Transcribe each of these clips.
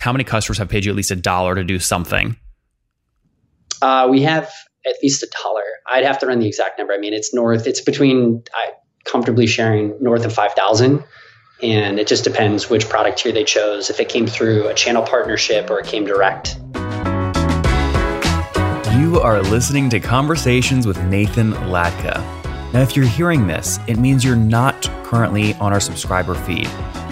how many customers have paid you at least a dollar to do something? Uh, we have at least a dollar. I'd have to run the exact number. I mean, it's north. It's between I comfortably sharing north of five thousand, and it just depends which product tier they chose. If it came through a channel partnership or it came direct. You are listening to Conversations with Nathan Latka. Now, if you're hearing this, it means you're not currently on our subscriber feed.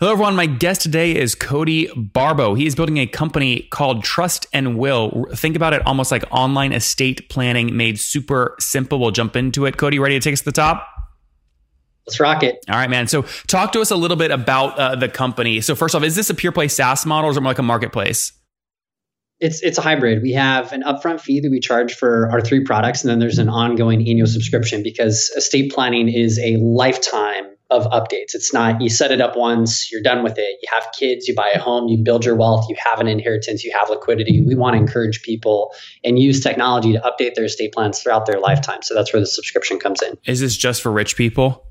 Hello, everyone. My guest today is Cody Barbo. He is building a company called Trust and Will. Think about it almost like online estate planning made super simple. We'll jump into it. Cody, ready to take us to the top? Let's rock it. All right, man. So, talk to us a little bit about uh, the company. So, first off, is this a pure play SaaS model or is it more like a marketplace? It's it's a hybrid. We have an upfront fee that we charge for our three products, and then there's an ongoing annual subscription because estate planning is a lifetime of updates. It's not you set it up once, you're done with it. You have kids, you buy a home, you build your wealth, you have an inheritance, you have liquidity. We want to encourage people and use technology to update their estate plans throughout their lifetime. So that's where the subscription comes in. Is this just for rich people?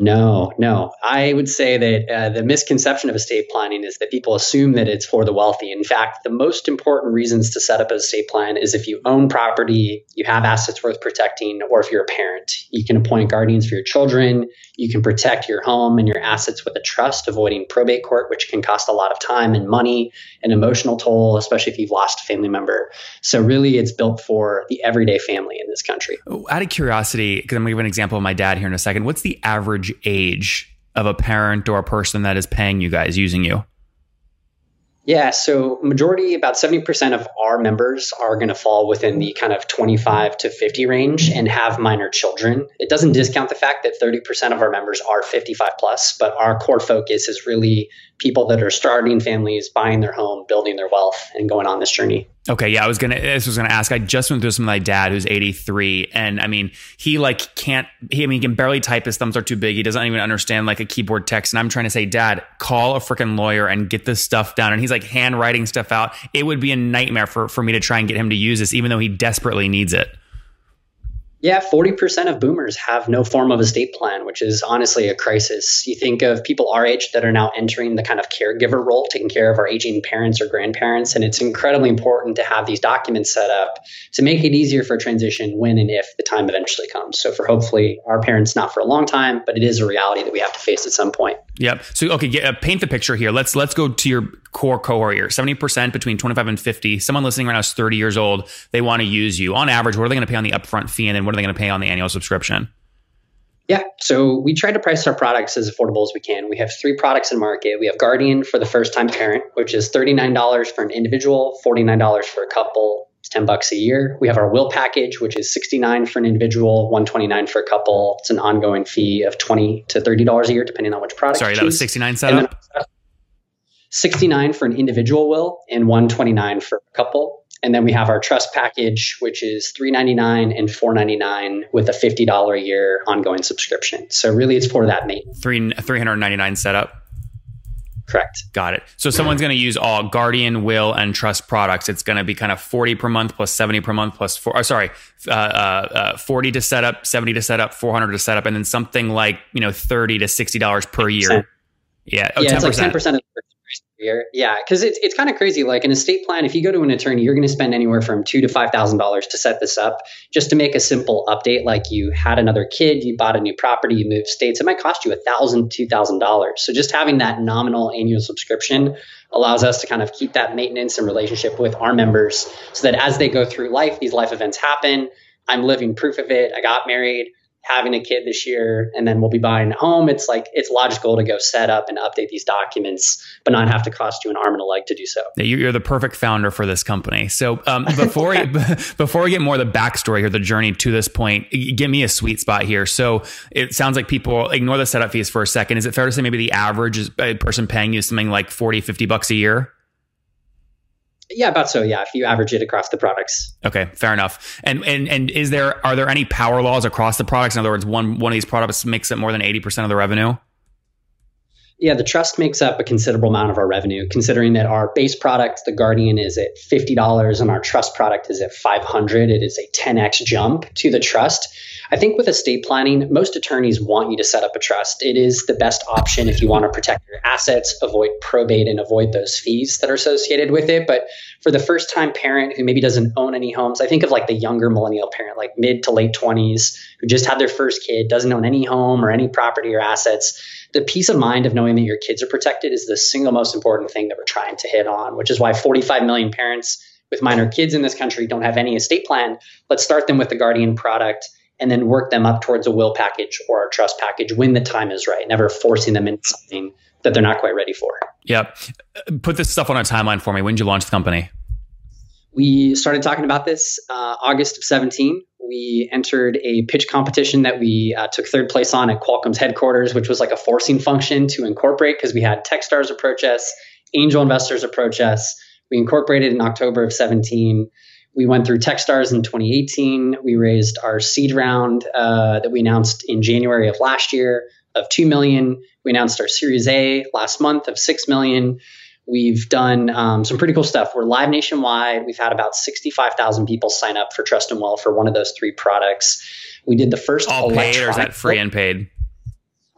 No, no. I would say that uh, the misconception of estate planning is that people assume that it's for the wealthy. In fact, the most important reasons to set up an estate plan is if you own property, you have assets worth protecting, or if you're a parent. You can appoint guardians for your children. You can protect your home and your assets with a trust, avoiding probate court, which can cost a lot of time and money and emotional toll, especially if you've lost a family member. So, really, it's built for the everyday family in this country. Out of curiosity, because I'm going to give an example of my dad here in a second, what's the average age of a parent or a person that is paying you guys using you? Yeah, so majority, about 70% of our members are going to fall within the kind of 25 to 50 range and have minor children. It doesn't discount the fact that 30% of our members are 55 plus, but our core focus is really people that are starting families, buying their home, building their wealth, and going on this journey. Okay, yeah, I was gonna. This was gonna ask. I just went through this with my dad, who's 83, and I mean, he like can't. He, I mean, he can barely type. His thumbs are too big. He doesn't even understand like a keyboard text. And I'm trying to say, Dad, call a freaking lawyer and get this stuff down. And he's like handwriting stuff out. It would be a nightmare for for me to try and get him to use this, even though he desperately needs it. Yeah, 40% of boomers have no form of estate plan, which is honestly a crisis. You think of people our age that are now entering the kind of caregiver role, taking care of our aging parents or grandparents. And it's incredibly important to have these documents set up to make it easier for transition when and if the time eventually comes. So, for hopefully our parents, not for a long time, but it is a reality that we have to face at some point. Yep. So, okay, paint the picture here. Let's let's go to your core cohort here. Seventy percent between twenty five and fifty. Someone listening right now is thirty years old. They want to use you. On average, what are they going to pay on the upfront fee, and then what are they going to pay on the annual subscription? Yeah, so we try to price our products as affordable as we can. We have three products in market. We have Guardian for the first time parent, which is $39 for an individual, $49 for a couple, it's 10 bucks a year. We have our will package, which is 69 for an individual, 129 for a couple. It's an ongoing fee of 20 to $30 a year, depending on which product. Sorry, that was 69 setup? 69 for an individual will and 129 for a couple. And then we have our trust package, which is 399 and 499 with a $50 a year ongoing subscription. So really it's for that mate. Three, 399 setup. Correct. Got it. So someone's going to use all Guardian, Will, and Trust products. It's going to be kind of 40 per month plus 70 per month plus four, oh, sorry, uh, uh, uh, 40 to set up, 70 to set up, 400 to set up, and then something like, you know, 30 to $60 per year. Yeah. Oh, yeah, 10%. it's like 10% of the year. Yeah, because it's it's kind of crazy. Like an estate plan, if you go to an attorney, you're going to spend anywhere from two to five thousand dollars to set this up. Just to make a simple update, like you had another kid, you bought a new property, you moved states, it might cost you a thousand, two thousand dollars. So just having that nominal annual subscription allows us to kind of keep that maintenance and relationship with our members, so that as they go through life, these life events happen. I'm living proof of it. I got married having a kid this year and then we'll be buying a home. It's like it's logical to go set up and update these documents but not have to cost you an arm and a leg to do so. You're the perfect founder for this company. So um, before we, before we get more of the backstory or the journey to this point give me a sweet spot here. So it sounds like people ignore the setup fees for a second. Is it fair to say maybe the average person paying you something like 40 50 bucks a year yeah, about so. Yeah, if you average it across the products. Okay, fair enough. And and and is there are there any power laws across the products? In other words, one one of these products makes up more than eighty percent of the revenue. Yeah, the trust makes up a considerable amount of our revenue, considering that our base product, the Guardian, is at fifty dollars, and our trust product is at five hundred. It is a ten x jump to the trust. I think with estate planning, most attorneys want you to set up a trust. It is the best option if you want to protect your assets, avoid probate, and avoid those fees that are associated with it. But for the first time parent who maybe doesn't own any homes, I think of like the younger millennial parent, like mid to late 20s, who just had their first kid, doesn't own any home or any property or assets. The peace of mind of knowing that your kids are protected is the single most important thing that we're trying to hit on, which is why 45 million parents with minor kids in this country don't have any estate plan. Let's start them with the Guardian product and then work them up towards a will package or a trust package when the time is right, never forcing them into something that they're not quite ready for. Yep. Put this stuff on a timeline for me. When did you launch the company? We started talking about this uh, August of 17. We entered a pitch competition that we uh, took third place on at Qualcomm's headquarters, which was like a forcing function to incorporate because we had Techstars approach us, angel investors approach us. We incorporated in October of 17 we went through Techstars in 2018. We raised our seed round uh, that we announced in January of last year of 2 million. We announced our Series A last month of 6 million. We've done um, some pretty cool stuff. We're live nationwide. We've had about 65,000 people sign up for Trust and Will for one of those three products. We did the first all paid, or is that free and paid?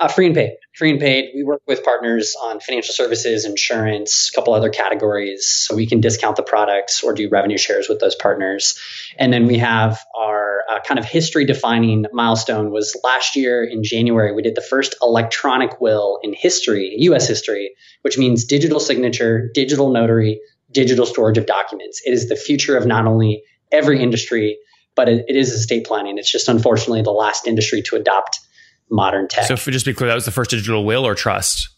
Uh, free and paid. Free and paid. We work with partners on financial services, insurance, a couple other categories, so we can discount the products or do revenue shares with those partners. And then we have our uh, kind of history defining milestone was last year in January. We did the first electronic will in history, U.S. history, which means digital signature, digital notary, digital storage of documents. It is the future of not only every industry, but it, it is estate planning. It's just unfortunately the last industry to adopt modern tech. So, for just to be clear, that was the first digital will or trust?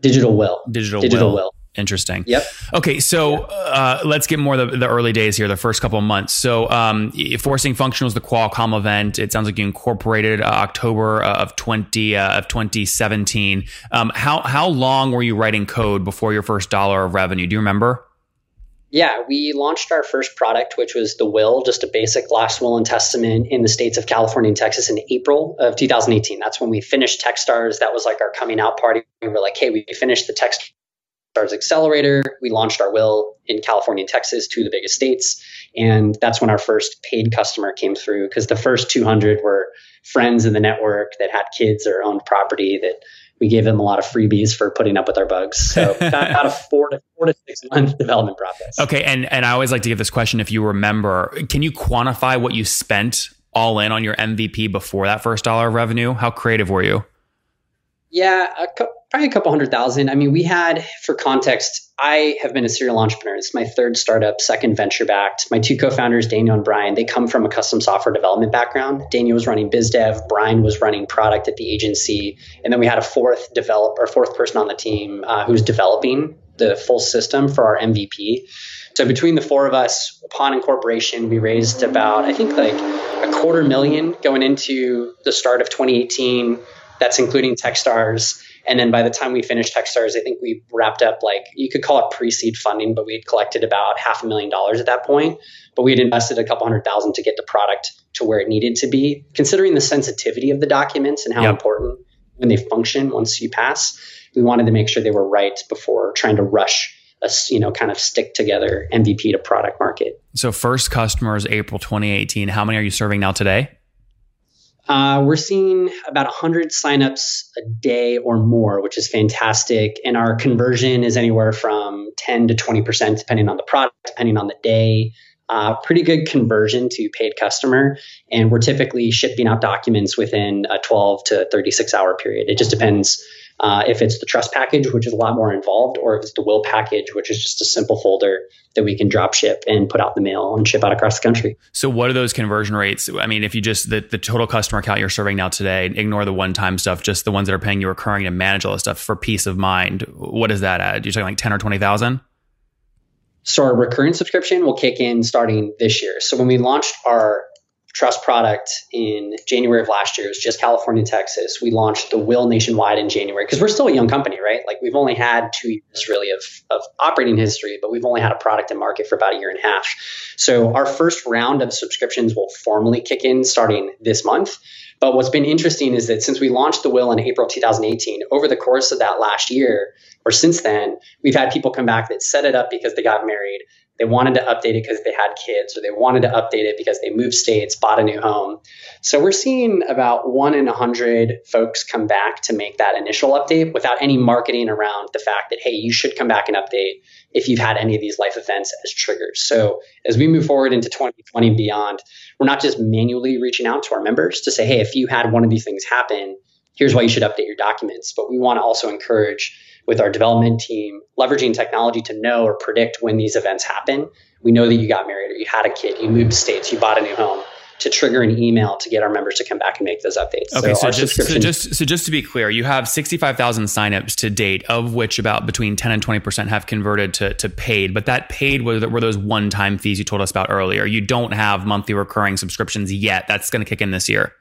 Digital will. Digital, digital will. will. Interesting. Yep. Okay, so uh, let's get more the, the early days here, the first couple of months. So, um, forcing function was the Qualcomm event. It sounds like you incorporated uh, October uh, of twenty uh, of twenty seventeen. Um, how how long were you writing code before your first dollar of revenue? Do you remember? Yeah, we launched our first product, which was the will, just a basic last will and testament in the states of California and Texas in April of 2018. That's when we finished Techstars. That was like our coming out party. We were like, hey, we finished the Techstars Accelerator. We launched our will in California and Texas, two of the biggest states. And that's when our first paid customer came through because the first 200 were friends in the network that had kids or owned property that we gave them a lot of freebies for putting up with our bugs. So about a four to four to six month development process. Okay, and and I always like to give this question if you remember, can you quantify what you spent all in on your MVP before that first dollar of revenue? How creative were you? Yeah, a probably a couple hundred thousand. I mean, we had, for context, I have been a serial entrepreneur. It's my third startup, second venture backed. My two co-founders, Daniel and Brian, they come from a custom software development background. Daniel was running biz dev, Brian was running product at the agency, and then we had a fourth developer, fourth person on the team uh, who's developing the full system for our MVP. So between the four of us, upon incorporation, we raised about I think like a quarter million going into the start of 2018 that's including Techstars. And then by the time we finished Techstars, I think we wrapped up like you could call it pre-seed funding, but we had collected about half a million dollars at that point. But we had invested a couple hundred thousand to get the product to where it needed to be, considering the sensitivity of the documents and how yep. important when they function once you pass. We wanted to make sure they were right before trying to rush a you know kind of stick together MVP to product market. So first customers April 2018. How many are you serving now today? Uh, we're seeing about 100 signups a day or more, which is fantastic. And our conversion is anywhere from 10 to 20%, depending on the product, depending on the day. Uh, pretty good conversion to paid customer. And we're typically shipping out documents within a 12 to 36 hour period. It just depends uh, if it's the trust package, which is a lot more involved, or if it's the will package, which is just a simple folder that we can drop ship and put out the mail and ship out across the country. So, what are those conversion rates? I mean, if you just the, the total customer account you're serving now today, ignore the one time stuff, just the ones that are paying you recurring and manage all this stuff for peace of mind. What is that at? You're talking like ten or twenty thousand? So our recurring subscription will kick in starting this year. So when we launched our trust product in January of last year. It was just California, Texas. We launched the Will nationwide in January because we're still a young company, right? Like we've only had two years really of, of operating history, but we've only had a product in market for about a year and a half. So our first round of subscriptions will formally kick in starting this month. But what's been interesting is that since we launched the Will in April 2018, over the course of that last year or since then, we've had people come back that set it up because they got married, they wanted to update it because they had kids, or they wanted to update it because they moved states, bought a new home. So we're seeing about one in a hundred folks come back to make that initial update without any marketing around the fact that, hey, you should come back and update if you've had any of these life events as triggers. So as we move forward into 2020 and beyond, we're not just manually reaching out to our members to say, hey, if you had one of these things happen, here's why you should update your documents. But we want to also encourage with our development team, leveraging technology to know or predict when these events happen. We know that you got married or you had a kid, you moved states, you bought a new home to trigger an email to get our members to come back and make those updates. Okay, so, so just so just so just to be clear, you have sixty five thousand signups to date, of which about between ten and twenty percent have converted to, to paid. But that paid were, were those one time fees you told us about earlier. You don't have monthly recurring subscriptions yet. That's going to kick in this year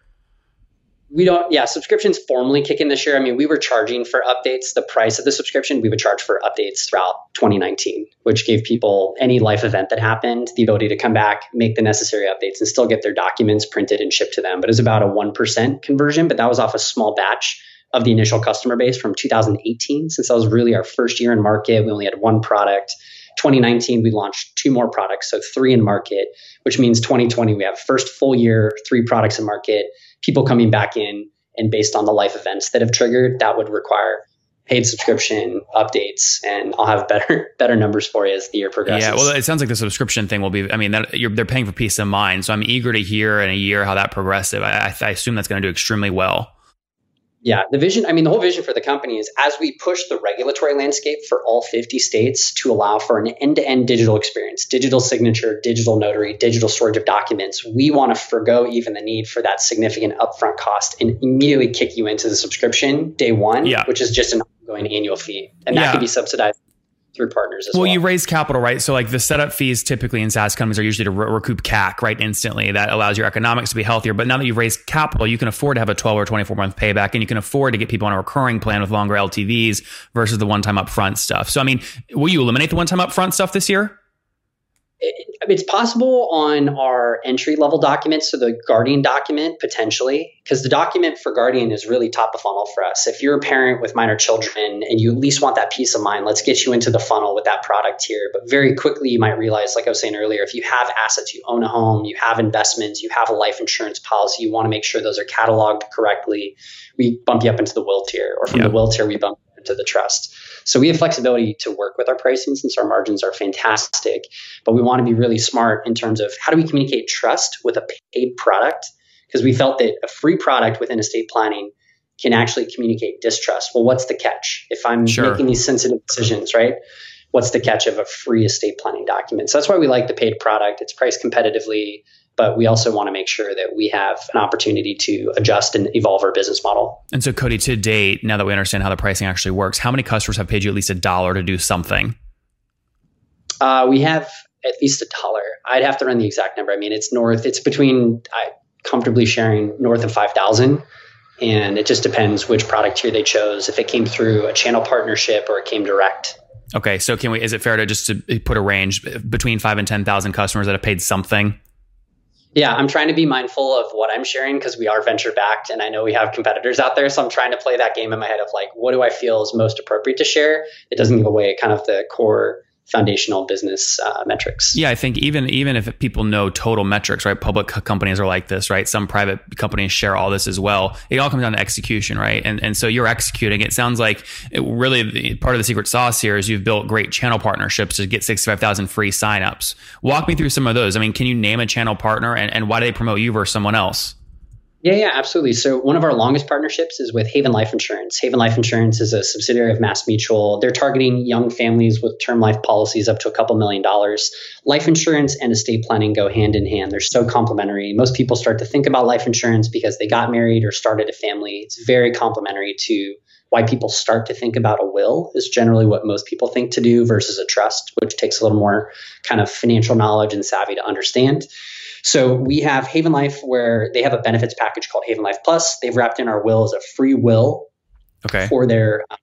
we don't yeah subscriptions formally kick in this year. I mean we were charging for updates. The price of the subscription we would charge for updates throughout 2019 which gave people any life event that happened the ability to come back make the necessary updates and still get their documents printed and shipped to them. But it was about a 1% conversion but that was off a small batch of the initial customer base from 2018 since that was really our first year in market we only had one product. 2019 we launched two more products so three in market which means 2020 we have first full year three products in market people coming back in and based on the life events that have triggered, that would require paid subscription updates and I'll have better better numbers for you as the year progresses. Yeah, well it sounds like the subscription thing will be I mean that they're paying for peace of mind. So I'm eager to hear in a year how that progressive. I, I assume that's going to do extremely well. Yeah, the vision, I mean, the whole vision for the company is as we push the regulatory landscape for all 50 states to allow for an end to end digital experience, digital signature, digital notary, digital storage of documents, we want to forego even the need for that significant upfront cost and immediately kick you into the subscription day one, yeah. which is just an ongoing annual fee. And that yeah. can be subsidized through partners well. Well, you raise capital, right? So like the setup fees typically in SaaS companies are usually to re- recoup CAC, right? Instantly. That allows your economics to be healthier. But now that you've raised capital, you can afford to have a 12 or 24 month payback and you can afford to get people on a recurring plan with longer LTVs versus the one time upfront stuff. So, I mean, will you eliminate the one time upfront stuff this year? It's possible on our entry level documents, so the Guardian document potentially, because the document for Guardian is really top of funnel for us. If you're a parent with minor children and you at least want that peace of mind, let's get you into the funnel with that product here. But very quickly, you might realize, like I was saying earlier, if you have assets, you own a home, you have investments, you have a life insurance policy, you want to make sure those are cataloged correctly. We bump you up into the will tier, or from yeah. the will tier, we bump into the trust. So we have flexibility to work with our pricing since our margins are fantastic, but we want to be really smart in terms of how do we communicate trust with a paid product? Because we felt that a free product within estate planning can actually communicate distrust. Well, what's the catch? If I'm sure. making these sensitive decisions, right? What's the catch of a free estate planning document? So that's why we like the paid product. It's priced competitively but we also want to make sure that we have an opportunity to adjust and evolve our business model. And so, Cody, to date, now that we understand how the pricing actually works, how many customers have paid you at least a dollar to do something? Uh, we have at least a dollar. I'd have to run the exact number. I mean, it's north. It's between I comfortably sharing north of five thousand, and it just depends which product tier they chose. If it came through a channel partnership or it came direct. Okay, so can we? Is it fair to just to put a range between five and ten thousand customers that have paid something? Yeah, I'm trying to be mindful of what I'm sharing because we are venture backed and I know we have competitors out there. So I'm trying to play that game in my head of like, what do I feel is most appropriate to share? It doesn't give away kind of the core foundational business uh, metrics. Yeah, I think even even if people know total metrics, right? Public companies are like this, right? Some private companies share all this as well. It all comes down to execution, right? And and so you're executing. It sounds like it really part of the secret sauce here is you've built great channel partnerships to get sixty five thousand free signups. Walk me through some of those. I mean, can you name a channel partner and, and why do they promote you versus someone else? Yeah, yeah, absolutely. So one of our longest partnerships is with Haven Life Insurance. Haven Life Insurance is a subsidiary of Mass Mutual. They're targeting young families with term life policies up to a couple million dollars. Life insurance and estate planning go hand in hand. They're so complementary. Most people start to think about life insurance because they got married or started a family. It's very complementary to why people start to think about a will is generally what most people think to do versus a trust, which takes a little more kind of financial knowledge and savvy to understand. So we have Haven Life where they have a benefits package called Haven Life Plus. They've wrapped in our will as a free will okay. for their uh,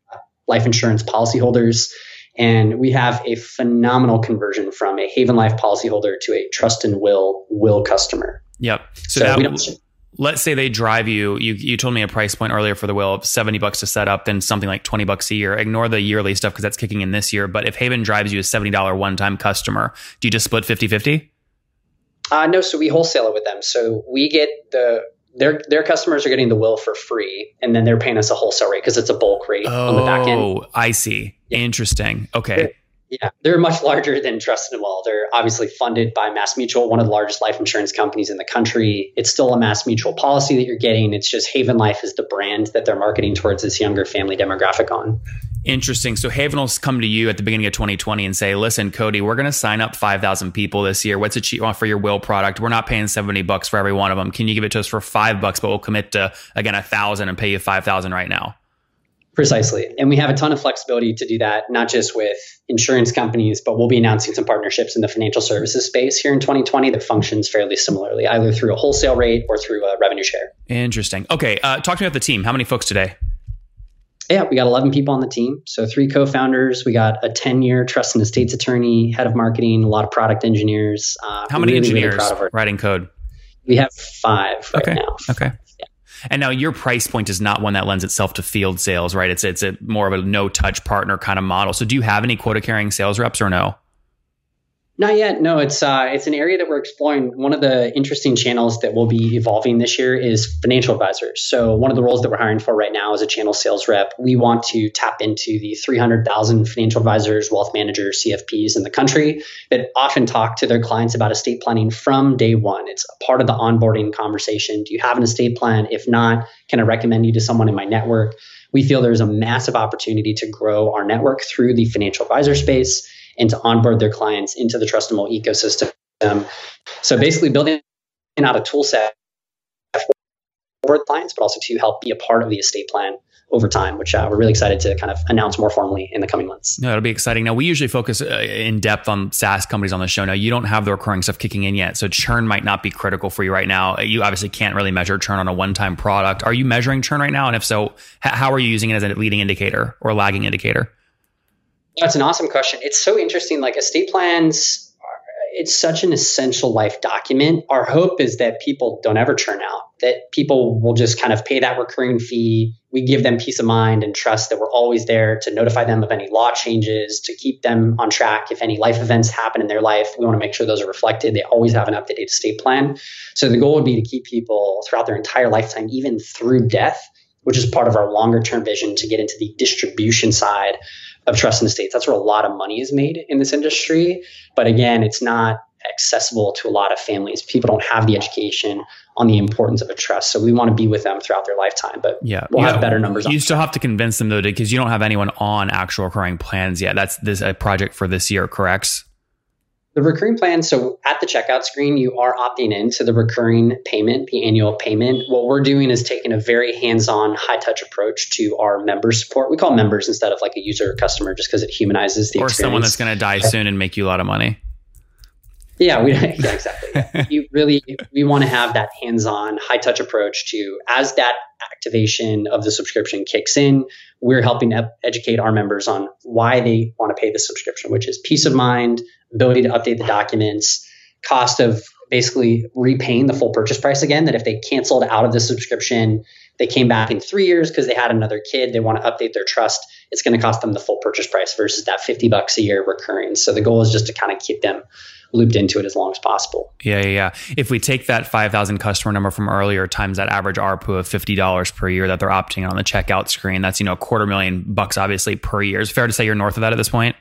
life insurance policyholders. And we have a phenomenal conversion from a Haven Life policyholder to a trust and will will customer. Yep. So, so that, let's say they drive you, you you told me a price point earlier for the will of 70 bucks to set up then something like 20 bucks a year ignore the yearly stuff because that's kicking in this year but if haven drives you a $70 one-time customer do you just split 50-50 uh, no, so we wholesale it with them. So we get the their their customers are getting the will for free, and then they're paying us a wholesale rate because it's a bulk rate oh, on the back end. Oh, I see. Yeah. Interesting. Okay. They're, yeah, they're much larger than Trust and Will. They're obviously funded by Mass Mutual, one of the largest life insurance companies in the country. It's still a Mass Mutual policy that you're getting. It's just Haven Life is the brand that they're marketing towards this younger family demographic on. Interesting. So Haven will come to you at the beginning of 2020 and say, "Listen, Cody, we're going to sign up 5,000 people this year. What's a cheap for your will product? We're not paying 70 bucks for every one of them. Can you give it to us for five bucks? But we'll commit to again a thousand and pay you 5,000 right now." Precisely. And we have a ton of flexibility to do that, not just with insurance companies, but we'll be announcing some partnerships in the financial services space here in 2020 that functions fairly similarly, either through a wholesale rate or through a revenue share. Interesting. Okay. Uh, talk to me about the team. How many folks today? Yeah, we got 11 people on the team. So three co-founders. We got a 10-year trust and estates attorney, head of marketing, a lot of product engineers. Uh, How many really, engineers really writing code? We have five right okay. now. Okay. Yeah. And now your price point is not one that lends itself to field sales, right? It's it's a more of a no touch partner kind of model. So do you have any quota carrying sales reps or no? Not yet. No, it's uh, it's an area that we're exploring. One of the interesting channels that will be evolving this year is financial advisors. So one of the roles that we're hiring for right now is a channel sales rep. We want to tap into the 300,000 financial advisors, wealth managers, CFPs in the country that often talk to their clients about estate planning from day one. It's a part of the onboarding conversation. Do you have an estate plan? If not, can I recommend you to someone in my network? We feel there's a massive opportunity to grow our network through the financial advisor space and to onboard their clients into the Trust and Will ecosystem. So basically building out a tool set for clients, but also to help be a part of the estate plan over time, which uh, we're really excited to kind of announce more formally in the coming months. No, it'll be exciting. Now, we usually focus uh, in depth on SaaS companies on the show. Now, you don't have the recurring stuff kicking in yet, so churn might not be critical for you right now. You obviously can't really measure churn on a one-time product. Are you measuring churn right now? And if so, how are you using it as a leading indicator or lagging indicator? That's an awesome question. It's so interesting. Like estate plans, it's such an essential life document. Our hope is that people don't ever churn out, that people will just kind of pay that recurring fee. We give them peace of mind and trust that we're always there to notify them of any law changes, to keep them on track. If any life events happen in their life, we want to make sure those are reflected. They always have an up to date estate plan. So the goal would be to keep people throughout their entire lifetime, even through death, which is part of our longer term vision to get into the distribution side of trust and estates. That's where a lot of money is made in this industry. But again, it's not accessible to a lot of families. People don't have the education on the importance of a trust. So we want to be with them throughout their lifetime. But yeah, we'll have better numbers. You still have to convince them though, because you don't have anyone on actual recurring plans yet. That's this a project for this year, correct? The recurring plan, so at the checkout screen, you are opting into the recurring payment, the annual payment. What we're doing is taking a very hands on, high touch approach to our member support. We call members instead of like a user or customer just because it humanizes the or experience. someone that's going to die soon and make you a lot of money. Yeah, we, yeah, exactly. you really we want to have that hands-on, high-touch approach to as that activation of the subscription kicks in, we're helping educate our members on why they want to pay the subscription, which is peace of mind, ability to update the documents, cost of basically repaying the full purchase price again. That if they canceled out of the subscription, they came back in three years because they had another kid, they want to update their trust. it's going to cost them the full purchase price versus that 50 bucks a year recurring. So the goal is just to kind of keep them looped into it as long as possible. Yeah, yeah, yeah. If we take that 5,000 customer number from earlier times that average ARPU of $50 per year that they're opting on the checkout screen, that's, you know, a quarter million bucks obviously per year. Is fair to say you're north of that at this point?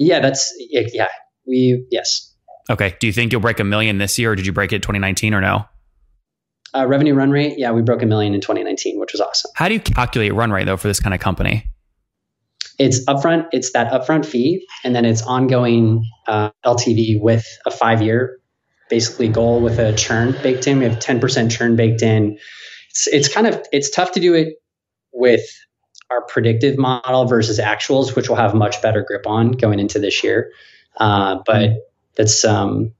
Yeah, that's, yeah. We, yes. Okay. Do you think you'll break a million this year or did you break it 2019 or no? Uh, revenue run rate, yeah, we broke a million in 2019, which was awesome. How do you calculate run rate though for this kind of company? It's upfront. It's that upfront fee, and then it's ongoing uh, LTV with a five-year, basically goal with a churn baked in. We have 10% churn baked in. It's it's kind of it's tough to do it with our predictive model versus actuals, which we'll have much better grip on going into this year. Uh, but that's um,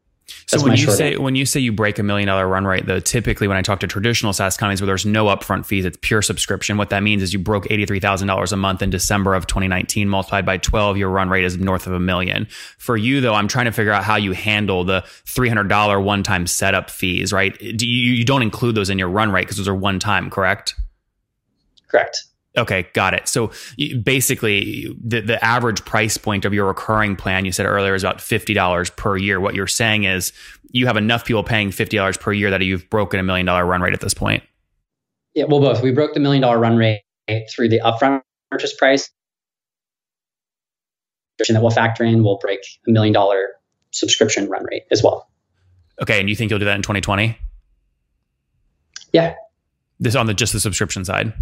so when you say when you say you break a million dollar run rate, though, typically when I talk to traditional SaaS companies where there's no upfront fees, it's pure subscription. What that means is you broke eighty three thousand dollars a month in December of 2019, multiplied by 12, your run rate is north of a million. For you though, I'm trying to figure out how you handle the three hundred dollar one time setup fees, right? Do you, you don't include those in your run rate because those are one time, correct? Correct. Okay, got it. So basically, the, the average price point of your recurring plan, you said earlier, is about $50 per year. What you're saying is you have enough people paying $50 per year that you've broken a million dollar run rate at this point. Yeah, well, both. We broke the million dollar run rate through the upfront purchase price that we'll factor in. We'll break a million dollar subscription run rate as well. Okay, and you think you'll do that in 2020? Yeah. This on the just the subscription side.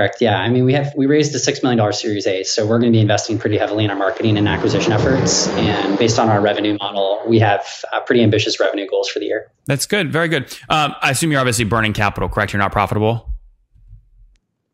Correct. Yeah. I mean, we have we raised a six million dollar Series A, so we're going to be investing pretty heavily in our marketing and acquisition efforts. And based on our revenue model, we have uh, pretty ambitious revenue goals for the year. That's good. Very good. Um, I assume you're obviously burning capital. Correct. You're not profitable.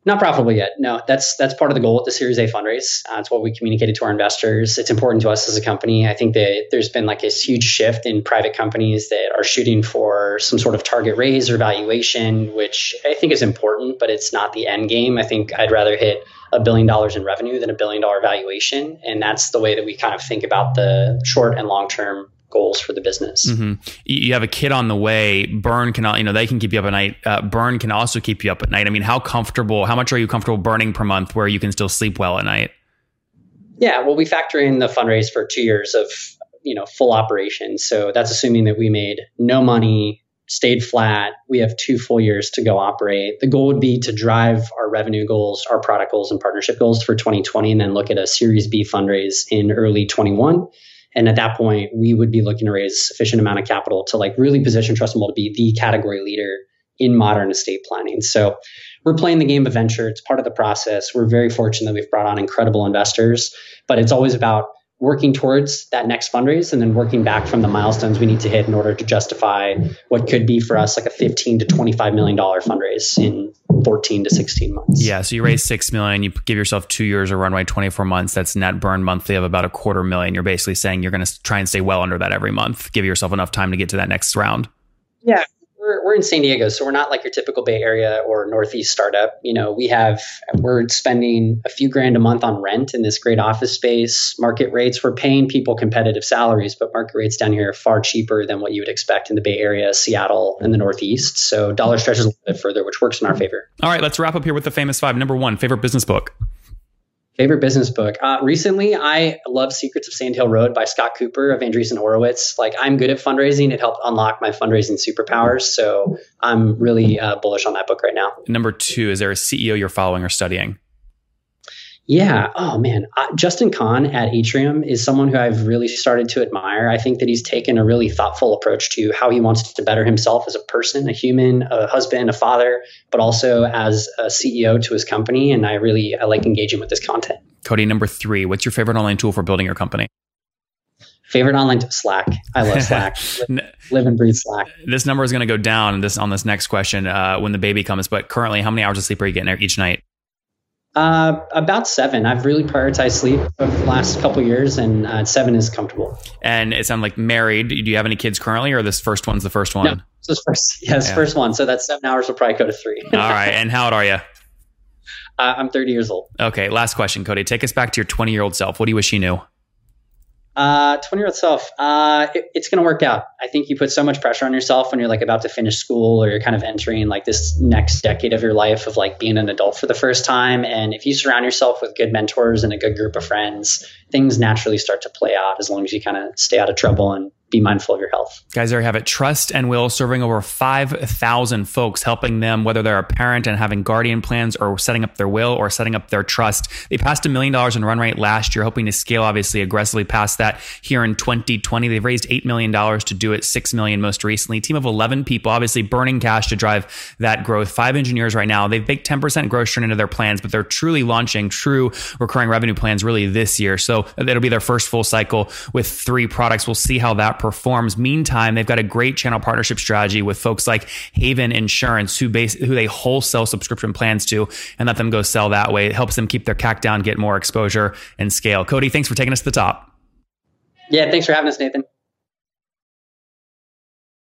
Not profitable yet. No, that's that's part of the goal with the Series A fundraise. Uh, it's what we communicated to our investors. It's important to us as a company. I think that there's been like this huge shift in private companies that are shooting for some sort of target raise or valuation, which I think is important, but it's not the end game. I think I'd rather hit a billion dollars in revenue than a billion dollar valuation, and that's the way that we kind of think about the short and long term goals for the business. Mm-hmm. You have a kid on the way. Burn can, you know, they can keep you up at night. Uh, burn can also keep you up at night. I mean, how comfortable? How much are you comfortable burning per month where you can still sleep well at night? Yeah, well, we factor in the fundraise for two years of you know full operation. So that's assuming that we made no money, stayed flat. We have two full years to go operate. The goal would be to drive our revenue goals, our product goals, and partnership goals for 2020, and then look at a Series B fundraise in early 21 and at that point, we would be looking to raise sufficient amount of capital to like really position Trust and Will to be the category leader in modern estate planning. So we're playing the game of venture. It's part of the process. We're very fortunate that we've brought on incredible investors, but it's always about working towards that next fundraise and then working back from the milestones we need to hit in order to justify what could be for us like a 15 to 25 million dollar fundraise in 14 to 16 months. Yeah, so you raise 6 million, you give yourself 2 years of runway, 24 months, that's net burn monthly of about a quarter million. You're basically saying you're going to try and stay well under that every month. Give yourself enough time to get to that next round. Yeah, we're, we're in San Diego, so we're not like your typical Bay Area or Northeast startup. You know, we have we're spending a few grand a month on rent in this great office space. Market rates, we're paying people competitive salaries, but market rates down here are far cheaper than what you would expect in the Bay Area, Seattle, and the Northeast. So dollar stretches a little bit further, which works in our favor. All right, let's wrap up here with the famous five. Number one, favorite business book. Favorite business book. Uh, recently, I love Secrets of Sandhill Road by Scott Kupor of Andreessen Horowitz. Like, I'm good at fundraising. It helped unlock my fundraising superpowers. So I'm really uh, bullish on that book right now. Number two, is there a CEO you're following or studying? Yeah. Oh man, uh, Justin Kan at Atrium is someone who I've really started to admire. I think that he's taken a really thoughtful approach to how he wants to better himself as a person, a human, a husband, a father, but also as a CEO to his company. And I really I like engaging with this content. Cody, number three, what's your favorite online tool for building your company? Favorite online t- Slack. I love Slack. live, live, and breathe Slack. This number is going to go down this on this next question uh, when the baby comes. But currently, how many hours of sleep are you getting each night? Uh, about seven. I've really prioritized sleep over the last couple years, and uh, seven is comfortable. And it sounds like married. Do you have any kids currently, or this first one's the first one? No, this first. Yes, yeah. first one. So that seven hours will probably go to three. All right. And how old are you? Uh, I'm 30 years old. Okay. Last question, Cody. Take us back to your 20 year old self. What do you wish you knew? Uh, 20 year old self, uh, it, it's going to work out. I think you put so much pressure on yourself when you're like about to finish school or you're kind of entering like this next decade of your life of like being an adult for the first time. And if you surround yourself with good mentors and a good group of friends, things naturally start to play out as long as you kind of stay out of trouble and be mindful of your health. Guys, there you have it. Trust and Will serving over 5,000 folks, helping them, whether they're a parent and having guardian plans or setting up their will or setting up their trust. They passed a million dollars in run rate last year, hoping to scale obviously aggressively past that here in 2020. They've raised $8 million to do it, 6 million most recently. Team of 11 people, obviously burning cash to drive that growth. Five engineers right now. They've baked 10% gross churn into their plans, but they're truly launching true recurring revenue plans really this year. So it'll be their first full cycle with three products. We'll see how that performs. Meantime, they've got a great channel partnership strategy with folks like Haven Insurance, who base who they wholesale subscription plans to and let them go sell that way. It helps them keep their CAC down, get more exposure and scale. Cody, thanks for taking us to the top. Yeah, thanks for having us, Nathan.